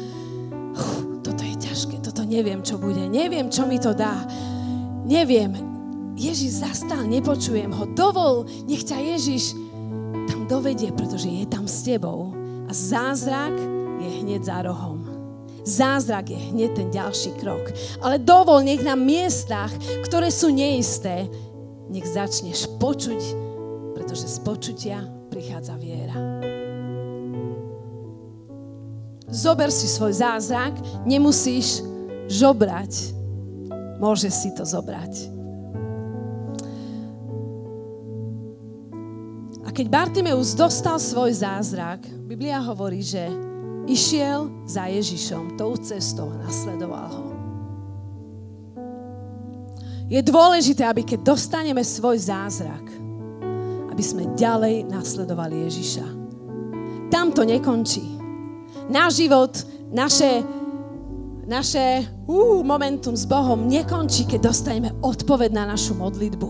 toto je ťažké, toto neviem, čo bude, neviem, čo mi to dá. Neviem. Ježiš zastal, nepočujem ho. Dovol, nech ťa Ježiš tam dovedie, pretože je tam s tebou. A zázrak hneď za rohom. Zázrak je hneď ten ďalší krok. Ale dovol, nech na miestach, ktoré sú neisté, nech začneš počuť, pretože z počutia prichádza viera. Zober si svoj zázrak, nemusíš žobrať. Môže si to zobrať. A keď Bartimeus dostal svoj zázrak, Biblia hovorí, že išiel za Ježišom tou cestou a nasledoval ho. Je dôležité, aby keď dostaneme svoj zázrak, aby sme ďalej nasledovali Ježiša. Tam to nekončí. Náš život, naše naše uh, momentum s Bohom nekončí, keď dostaneme odpoveď na našu modlitbu.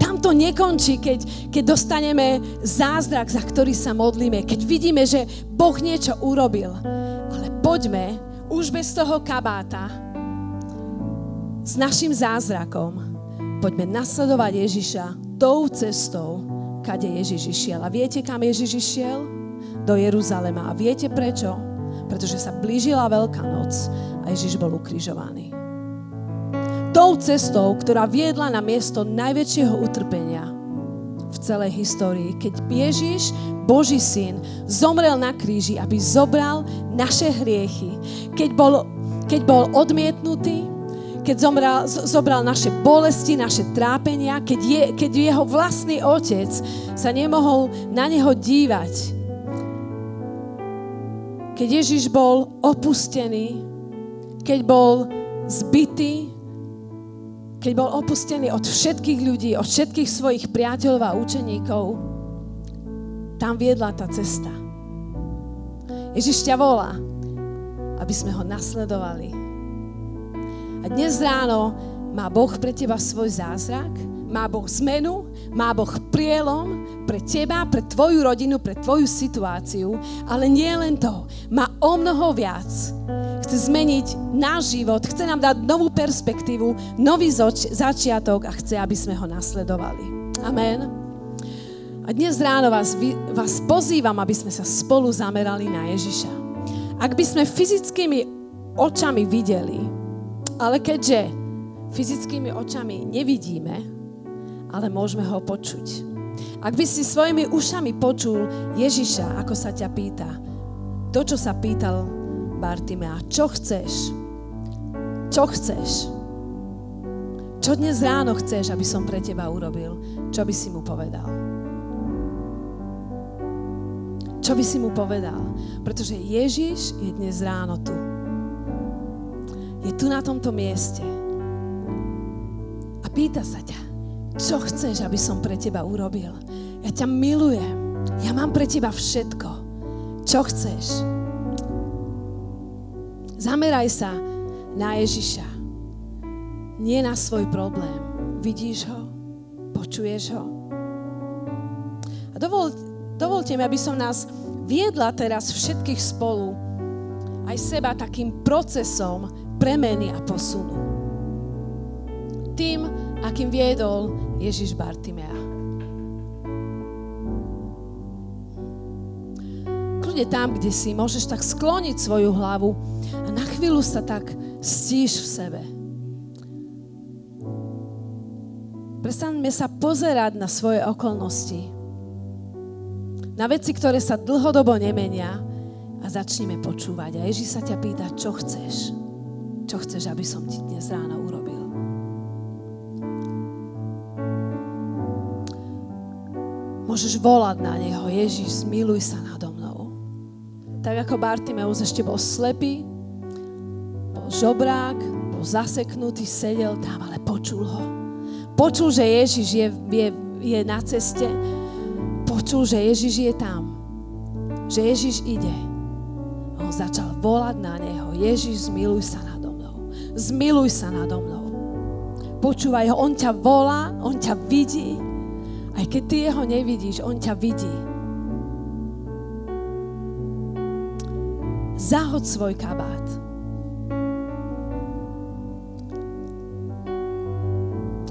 Tam to nekončí, keď, keď dostaneme zázrak, za ktorý sa modlíme, keď vidíme, že Boh niečo urobil. Ale poďme už bez toho kabáta s našim zázrakom, poďme nasledovať Ježiša tou cestou, kade Ježiš išiel. A viete, kam Ježiš išiel? Do Jeruzalema. A viete prečo? Pretože sa blížila Veľká noc a Ježiš bol ukrižovaný. Tou cestou, ktorá viedla na miesto najväčšieho utrpenia v celej histórii, keď Ježiš, Boží syn, zomrel na kríži, aby zobral naše hriechy, keď bol, keď bol odmietnutý, keď zomrel, zobral naše bolesti, naše trápenia, keď, je, keď jeho vlastný otec sa nemohol na neho dívať. Keď Ježiš bol opustený, keď bol zbytý, keď bol opustený od všetkých ľudí, od všetkých svojich priateľov a učeníkov, tam viedla tá cesta. Ježiš ťa volá, aby sme ho nasledovali. A dnes ráno má Boh pre teba svoj zázrak, má Boh zmenu, má Boh prielom pre teba, pre tvoju rodinu, pre tvoju situáciu, ale nie len to. Má o mnoho viac. Chce zmeniť náš život, chce nám dať novú perspektívu, nový zoč- začiatok a chce, aby sme ho nasledovali. Amen. A dnes ráno vás, vás pozývam, aby sme sa spolu zamerali na Ježiša. Ak by sme fyzickými očami videli, ale keďže fyzickými očami nevidíme, ale môžeme ho počuť. Ak by si svojimi ušami počul Ježiša, ako sa ťa pýta, to, čo sa pýtal Bartimea, čo chceš? Čo chceš? Čo dnes ráno chceš, aby som pre teba urobil? Čo by si mu povedal? Čo by si mu povedal? Pretože Ježiš je dnes ráno tu. Je tu na tomto mieste. A pýta sa ťa, čo chceš, aby som pre teba urobil? Ja ťa milujem. Ja mám pre teba všetko. Čo chceš? Zameraj sa na Ježiša. Nie na svoj problém. Vidíš ho? Počuješ ho? A dovol, dovolte mi, aby som nás viedla teraz všetkých spolu aj seba takým procesom premeny a posunu. Tým, akým viedol Ježiš Bartimea. Kľudne tam, kde si, môžeš tak skloniť svoju hlavu a na chvíľu sa tak stíš v sebe. Prestaňme sa pozerať na svoje okolnosti. Na veci, ktoré sa dlhodobo nemenia a začneme počúvať. A Ježiš sa ťa pýta, čo chceš. Čo chceš, aby som ti dnes ráno urobil. Môžeš volať na Neho, Ježiš, zmiluj sa nado. Tak ako Bartimeus ešte bol slepý, bol žobrák, bol zaseknutý, sedel tam, ale počul ho. Počul, že Ježiš je, je, je na ceste. Počul, že Ježiš je tam. Že Ježiš ide. A on začal volať na Neho. Ježiš, zmiluj sa nado mnou. Zmiluj sa nado mnou. Počúvaj ho, on ťa volá, on ťa vidí aj keď ty jeho nevidíš, on ťa vidí. Zahod svoj kabát.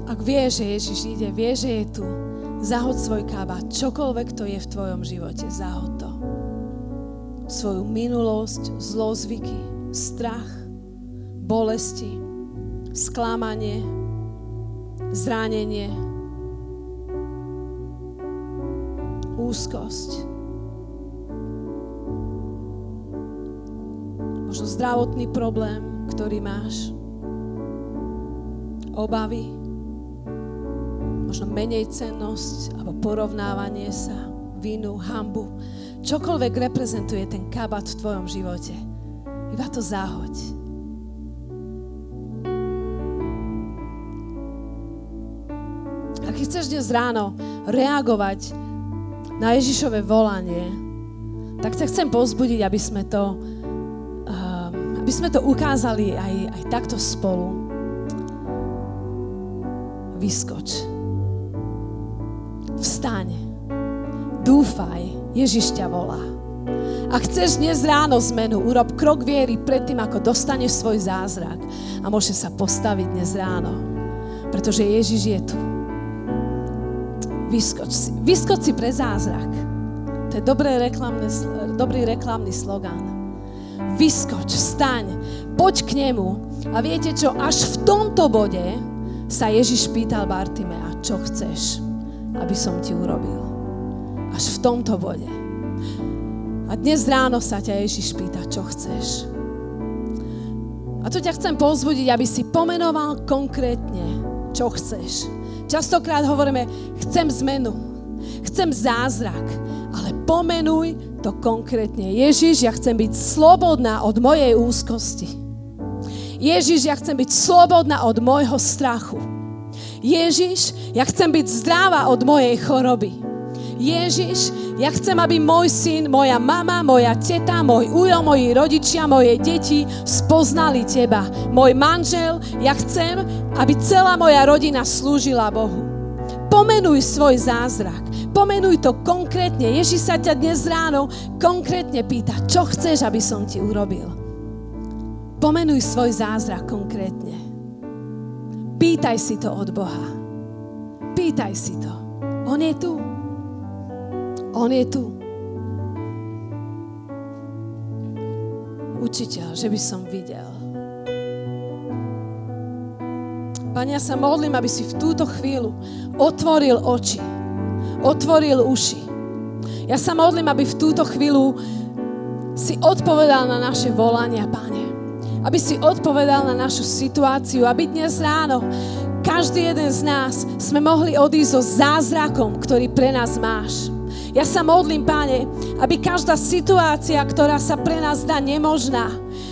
Ak vieš, že Ježiš ide, vieš, že je tu, zahod svoj kabát. Čokoľvek to je v tvojom živote, zahod to. Svoju minulosť, zlozvyky, strach, bolesti, sklamanie, zranenie, úzkosť. Možno zdravotný problém, ktorý máš. Obavy. Možno menej cennosť alebo porovnávanie sa. vinu, hambu, čokoľvek reprezentuje ten kabat v tvojom živote. Iba to zahoď. Ak chceš dnes ráno reagovať na Ježišové volanie, tak sa chcem pozbudiť, aby sme to, aby sme to ukázali aj, aj takto spolu. Vyskoč. Vstaň. Dúfaj. Ježiš ťa volá. Ak chceš dnes ráno zmenu, urob krok viery pred tým, ako dostaneš svoj zázrak a môže sa postaviť dnes ráno. Pretože Ježiš je tu. Vyskoč si. Vyskoč si pre zázrak. To je dobré reklamné, dobrý reklamný slogán. Vyskoč, vstaň, poď k nemu. A viete čo, až v tomto bode sa Ježiš pýtal Bartimea, čo chceš, aby som ti urobil. Až v tomto bode. A dnes ráno sa ťa Ježiš pýta, čo chceš. A tu ťa chcem pozbudiť, aby si pomenoval konkrétne, čo chceš. Častokrát hovoríme, chcem zmenu, chcem zázrak, ale pomenuj to konkrétne. Ježiš, ja chcem byť slobodná od mojej úzkosti. Ježiš, ja chcem byť slobodná od môjho strachu. Ježiš, ja chcem byť zdravá od mojej choroby. Ježiš, ja chcem, aby môj syn, moja mama, moja teta, môj ujo, moji rodičia, moje deti spoznali teba. Môj manžel, ja chcem, aby celá moja rodina slúžila Bohu. Pomenuj svoj zázrak. Pomenuj to konkrétne. Ježiš sa ťa dnes ráno konkrétne pýta, čo chceš, aby som ti urobil. Pomenuj svoj zázrak konkrétne. Pýtaj si to od Boha. Pýtaj si to. On je tu. On je tu. Učiteľ, že by som videl. Pane, ja sa modlím, aby si v túto chvíľu otvoril oči otvoril uši. Ja sa modlím, aby v túto chvíľu si odpovedal na naše volania, Pane. Aby si odpovedal na našu situáciu, aby dnes ráno každý jeden z nás sme mohli odísť so zázrakom, ktorý pre nás máš. Ja sa modlím, Pane, aby každá situácia, ktorá sa pre nás dá nemožná,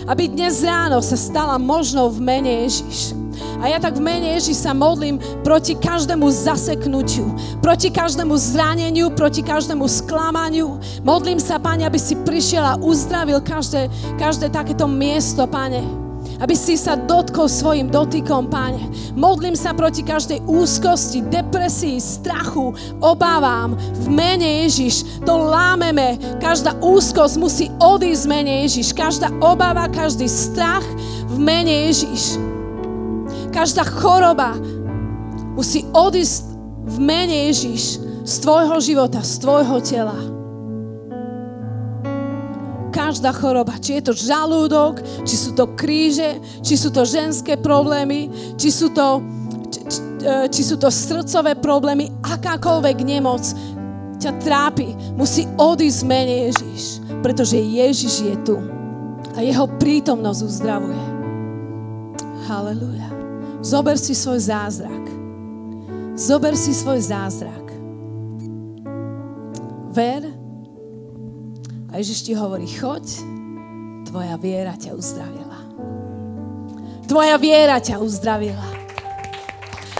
aby dnes ráno sa stala možnou v mene Ježiš. A ja tak v mene Ježiš sa modlím proti každému zaseknutiu, proti každému zraneniu, proti každému sklamaniu. Modlím sa, Pane, aby si prišiel a uzdravil každé, každé takéto miesto, Pane aby si sa dotkol svojim dotykom, Pane. Modlím sa proti každej úzkosti, depresii, strachu, obávam. V mene Ježiš to lámeme. Každá úzkosť musí odísť v mene Ježiš. Každá obava, každý strach v mene Ježiš. Každá choroba musí odísť v mene Ježiš z tvojho života, z tvojho tela. Každá choroba, či je to žalúdok, či sú to kríže, či sú to ženské problémy, či sú to, či, či, e, či sú to srdcové problémy, akákoľvek nemoc ťa trápi, musí odísť mene Ježiš, pretože Ježiš je tu a jeho prítomnosť uzdravuje. Hallelujah. Zober si svoj zázrak. Zober si svoj zázrak. Ver a Ježiš ti hovorí, choď, tvoja viera ťa uzdravila. Tvoja viera ťa uzdravila.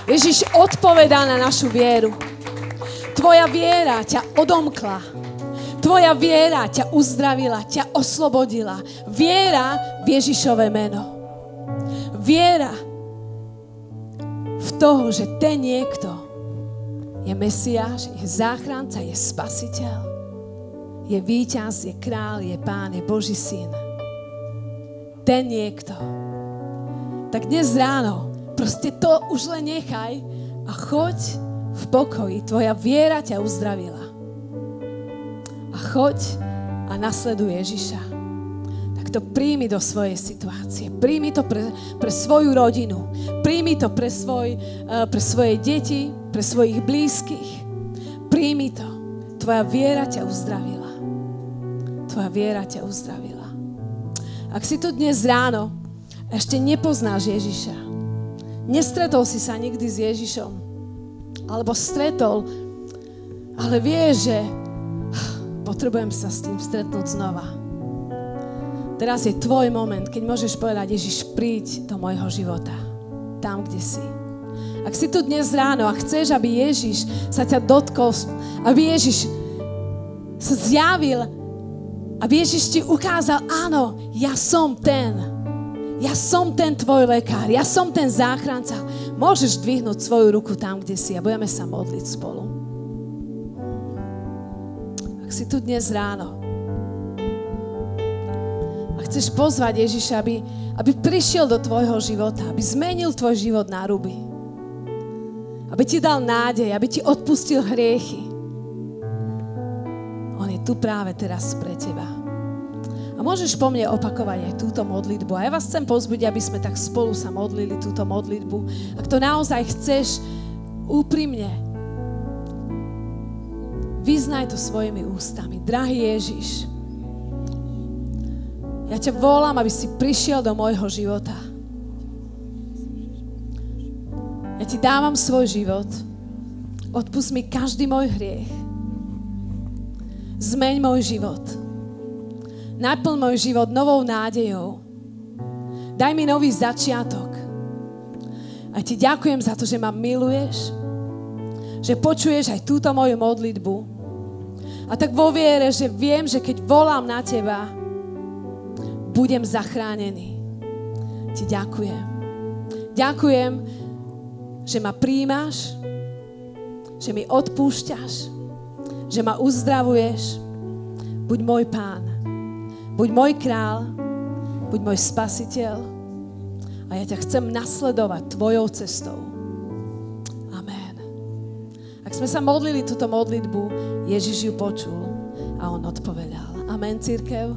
Ježiš odpovedá na našu vieru. Tvoja viera ťa odomkla. Tvoja viera ťa uzdravila, ťa oslobodila. Viera v Ježišové meno. Viera v toho, že ten niekto je Mesiáš, je záchranca, je spasiteľ, je víťaz, je král, je pán, je Boží syn. Ten niekto. Tak dnes ráno proste to už len nechaj a choď v pokoji. Tvoja viera ťa uzdravila. A choď a nasleduj Ježiša to príjmi do svojej situácie. Príjmi to pre, pre svoju rodinu. Príjmi to pre, svoj, uh, pre svoje deti, pre svojich blízkych. Príjmi to. Tvoja viera ťa uzdravila. Tvoja viera ťa uzdravila. Ak si tu dnes ráno ešte nepoznáš Ježiša, nestretol si sa nikdy s Ježišom, alebo stretol, ale vieš, že potrebujem sa s tým stretnúť znova. Teraz je tvoj moment, keď môžeš povedať, Ježiš, príď do môjho života. Tam, kde si. Ak si tu dnes ráno a chceš, aby Ježiš sa ťa dotkol, aby Ježiš sa zjavil, aby Ježiš ti ukázal, áno, ja som ten. Ja som ten tvoj lekár, ja som ten záchranca. Môžeš dvihnúť svoju ruku tam, kde si a budeme sa modliť spolu. Ak si tu dnes ráno a chceš pozvať Ježiša, aby, aby prišiel do tvojho života, aby zmenil tvoj život na ruby, aby ti dal nádej, aby ti odpustil hriechy. Tu práve teraz pre teba. A môžeš po mne opakovať aj túto modlitbu. A ja vás chcem pozbudiť, aby sme tak spolu sa modlili túto modlitbu. Ak to naozaj chceš úprimne, vyznaj to svojimi ústami. Drahý Ježiš, ja ťa volám, aby si prišiel do môjho života. Ja ti dávam svoj život. Odpust mi každý môj hriech. Zmeň môj život Naplň môj život novou nádejou. Daj mi nový začiatok. A ti ďakujem za to, že ma miluješ, že počuješ aj túto moju modlitbu. A tak vo viere, že viem, že keď volám na teba, budem zachránený. Ti ďakujem. Ďakujem, že ma príjmaš, že mi odpúšťaš, že ma uzdravuješ. Buď môj pán. Buď môj král, buď môj spasiteľ a ja ťa chcem nasledovať tvojou cestou. Amen. Ak sme sa modlili túto modlitbu, Ježiš ju počul a on odpovedal. Amen, církev.